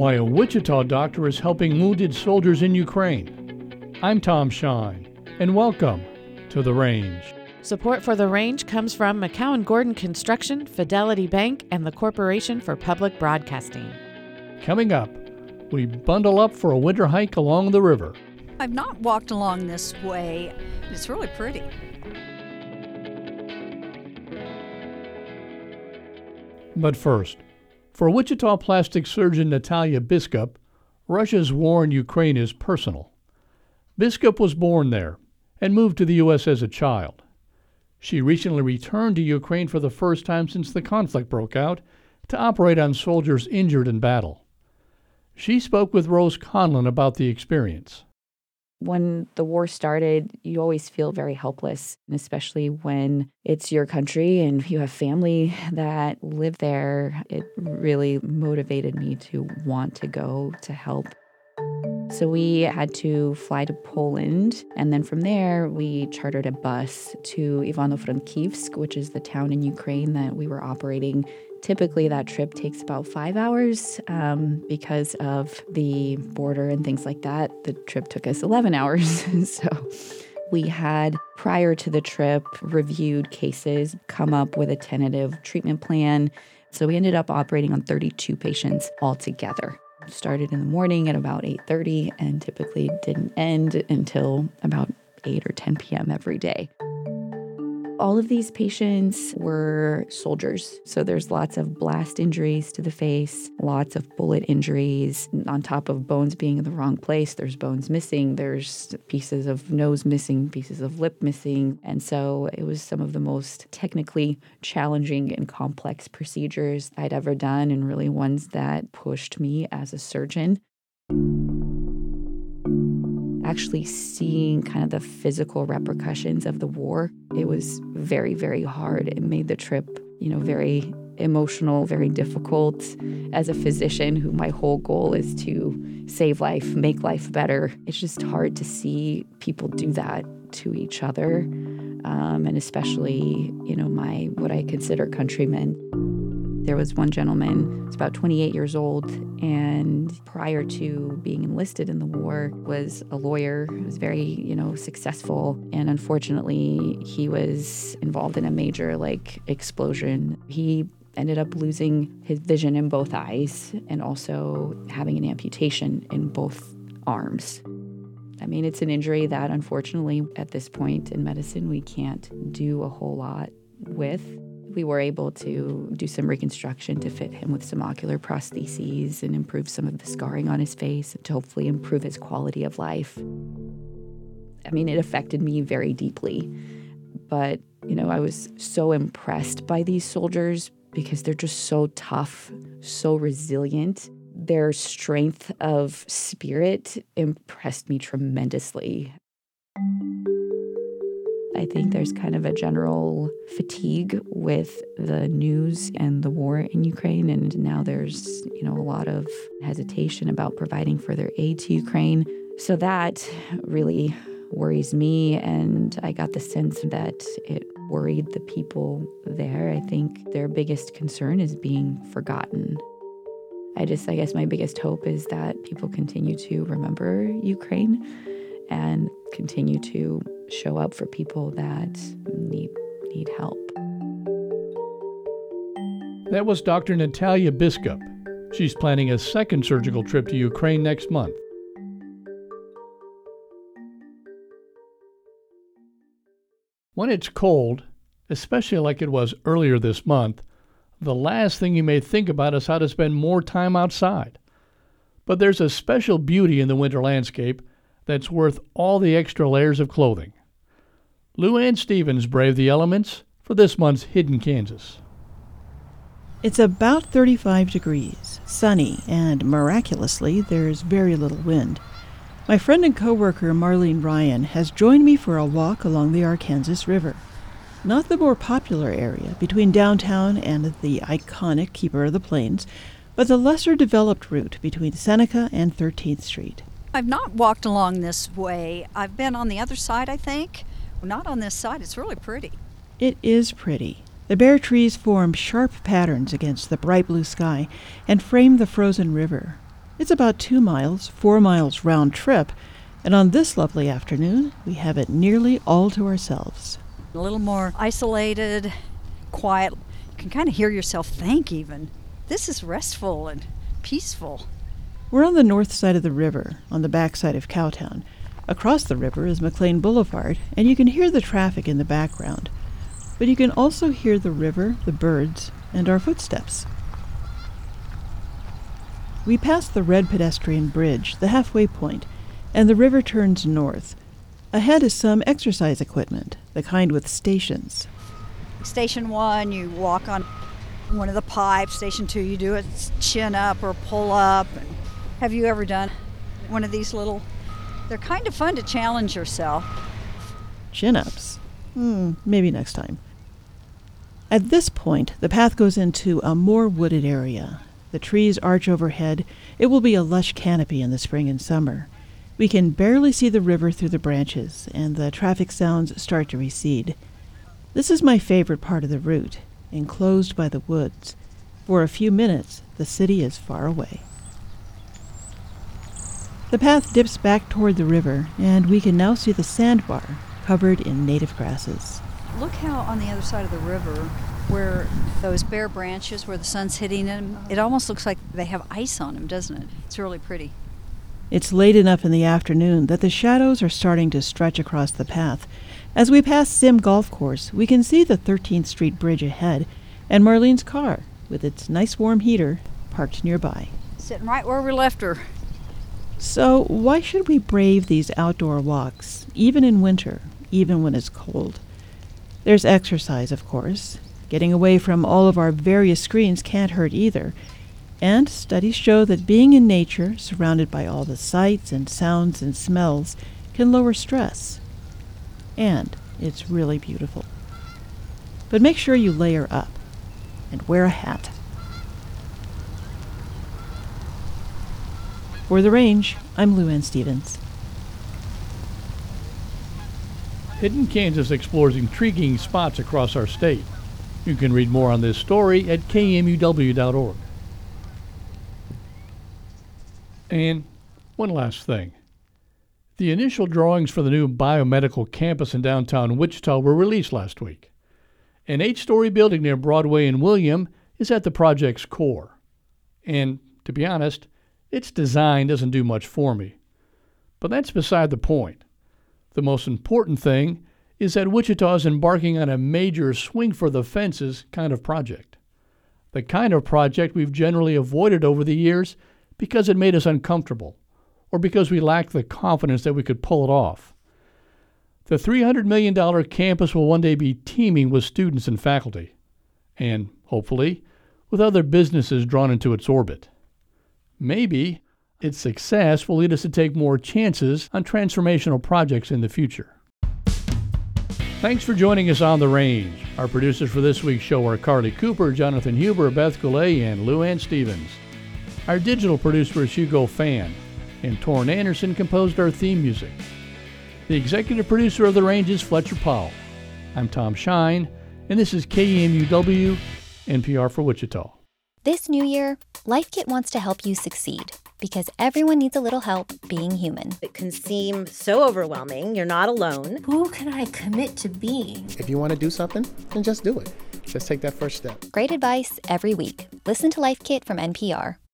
why a Wichita doctor is helping wounded soldiers in Ukraine. I'm Tom Shine, and welcome to The Range. Support for The Range comes from McCown Gordon Construction, Fidelity Bank, and the Corporation for Public Broadcasting. Coming up, we bundle up for a winter hike along the river. I've not walked along this way. It's really pretty. But first, for Wichita plastic surgeon Natalia Biskup, Russia's war in Ukraine is personal. Biskup was born there and moved to the U.S. as a child. She recently returned to Ukraine for the first time since the conflict broke out to operate on soldiers injured in battle. She spoke with Rose Conlon about the experience when the war started, you always feel very helpless, especially when it's your country and you have family that live there. It really motivated me to want to go to help. So we had to fly to Poland, and then from there, we chartered a bus to Ivano-Frankivsk, which is the town in Ukraine that we were operating Typically, that trip takes about five hours um, because of the border and things like that. The trip took us 11 hours. so, we had, prior to the trip, reviewed cases, come up with a tentative treatment plan. So, we ended up operating on 32 patients altogether. Started in the morning at about 8:30 and typically didn't end until about 8 or 10 p.m. every day. All of these patients were soldiers. So there's lots of blast injuries to the face, lots of bullet injuries. On top of bones being in the wrong place, there's bones missing, there's pieces of nose missing, pieces of lip missing. And so it was some of the most technically challenging and complex procedures I'd ever done, and really ones that pushed me as a surgeon actually seeing kind of the physical repercussions of the war, it was very, very hard. It made the trip, you know, very emotional, very difficult. As a physician, who my whole goal is to save life, make life better, it's just hard to see people do that to each other, um, and especially, you know, my what I consider countrymen. There was one gentleman, was about 28 years old, and prior to being enlisted in the war, was a lawyer. was very, you know, successful. And unfortunately, he was involved in a major like explosion. He ended up losing his vision in both eyes and also having an amputation in both arms. I mean, it's an injury that unfortunately at this point in medicine we can't do a whole lot with we were able to do some reconstruction to fit him with some ocular prostheses and improve some of the scarring on his face to hopefully improve his quality of life. I mean, it affected me very deeply. But, you know, I was so impressed by these soldiers because they're just so tough, so resilient. Their strength of spirit impressed me tremendously. I think there's kind of a general fatigue with the news and the war in Ukraine. And now there's, you know, a lot of hesitation about providing further aid to Ukraine. So that really worries me. And I got the sense that it worried the people there. I think their biggest concern is being forgotten. I just, I guess my biggest hope is that people continue to remember Ukraine and continue to show up for people that need need help. That was Dr. Natalia Biskup. She's planning a second surgical trip to Ukraine next month. When it's cold, especially like it was earlier this month, the last thing you may think about is how to spend more time outside. But there's a special beauty in the winter landscape that's worth all the extra layers of clothing. Lu Anne Stephens braved the elements for this month's Hidden Kansas. It's about 35 degrees, sunny, and miraculously, there's very little wind. My friend and coworker Marlene Ryan has joined me for a walk along the Arkansas River. Not the more popular area between downtown and the iconic Keeper of the Plains, but the lesser developed route between Seneca and 13th Street. I've not walked along this way. I've been on the other side, I think. Not on this side. It's really pretty. It is pretty. The bare trees form sharp patterns against the bright blue sky and frame the frozen river. It's about two miles, four miles round trip, and on this lovely afternoon, we have it nearly all to ourselves. A little more isolated, quiet. You can kind of hear yourself think, even. This is restful and peaceful. We're on the north side of the river, on the backside of Cowtown. Across the river is McLean Boulevard, and you can hear the traffic in the background. But you can also hear the river, the birds, and our footsteps. We pass the red pedestrian bridge, the halfway point, and the river turns north. Ahead is some exercise equipment, the kind with stations. Station one, you walk on one of the pipes. Station two, you do a chin up or pull up. Have you ever done one of these little? They're kind of fun to challenge yourself. Chin ups? Hmm, maybe next time. At this point, the path goes into a more wooded area. The trees arch overhead. It will be a lush canopy in the spring and summer. We can barely see the river through the branches, and the traffic sounds start to recede. This is my favorite part of the route, enclosed by the woods. For a few minutes, the city is far away. The path dips back toward the river, and we can now see the sandbar covered in native grasses. Look how on the other side of the river, where those bare branches, where the sun's hitting them, it almost looks like they have ice on them, doesn't it? It's really pretty. It's late enough in the afternoon that the shadows are starting to stretch across the path. As we pass Sim Golf Course, we can see the 13th Street Bridge ahead and Marlene's car, with its nice warm heater, parked nearby. Sitting right where we left her. So, why should we brave these outdoor walks, even in winter, even when it's cold? There's exercise, of course. Getting away from all of our various screens can't hurt either. And studies show that being in nature, surrounded by all the sights and sounds and smells, can lower stress. And it's really beautiful. But make sure you layer up and wear a hat. For The Range, I'm Lu Anne Stephens. Hidden Kansas explores intriguing spots across our state. You can read more on this story at kmuw.org. And one last thing. The initial drawings for the new biomedical campus in downtown Wichita were released last week. An eight story building near Broadway and William is at the project's core. And to be honest, its design doesn't do much for me. But that's beside the point. The most important thing is that Wichita is embarking on a major swing for the fences kind of project. The kind of project we've generally avoided over the years because it made us uncomfortable or because we lacked the confidence that we could pull it off. The $300 million campus will one day be teeming with students and faculty, and, hopefully, with other businesses drawn into its orbit. Maybe its success will lead us to take more chances on transformational projects in the future. Thanks for joining us on The Range. Our producers for this week's show are Carly Cooper, Jonathan Huber, Beth Golay, and Lu Anne Stephens. Our digital producer is Hugo Phan, and Torrin Anderson composed our theme music. The executive producer of The Range is Fletcher Powell. I'm Tom Shine, and this is KMUW, NPR for Wichita. This new year, Life Kit wants to help you succeed because everyone needs a little help being human. It can seem so overwhelming. You're not alone. Who can I commit to being? If you want to do something, then just do it. Just take that first step. Great advice every week. Listen to Life Kit from NPR.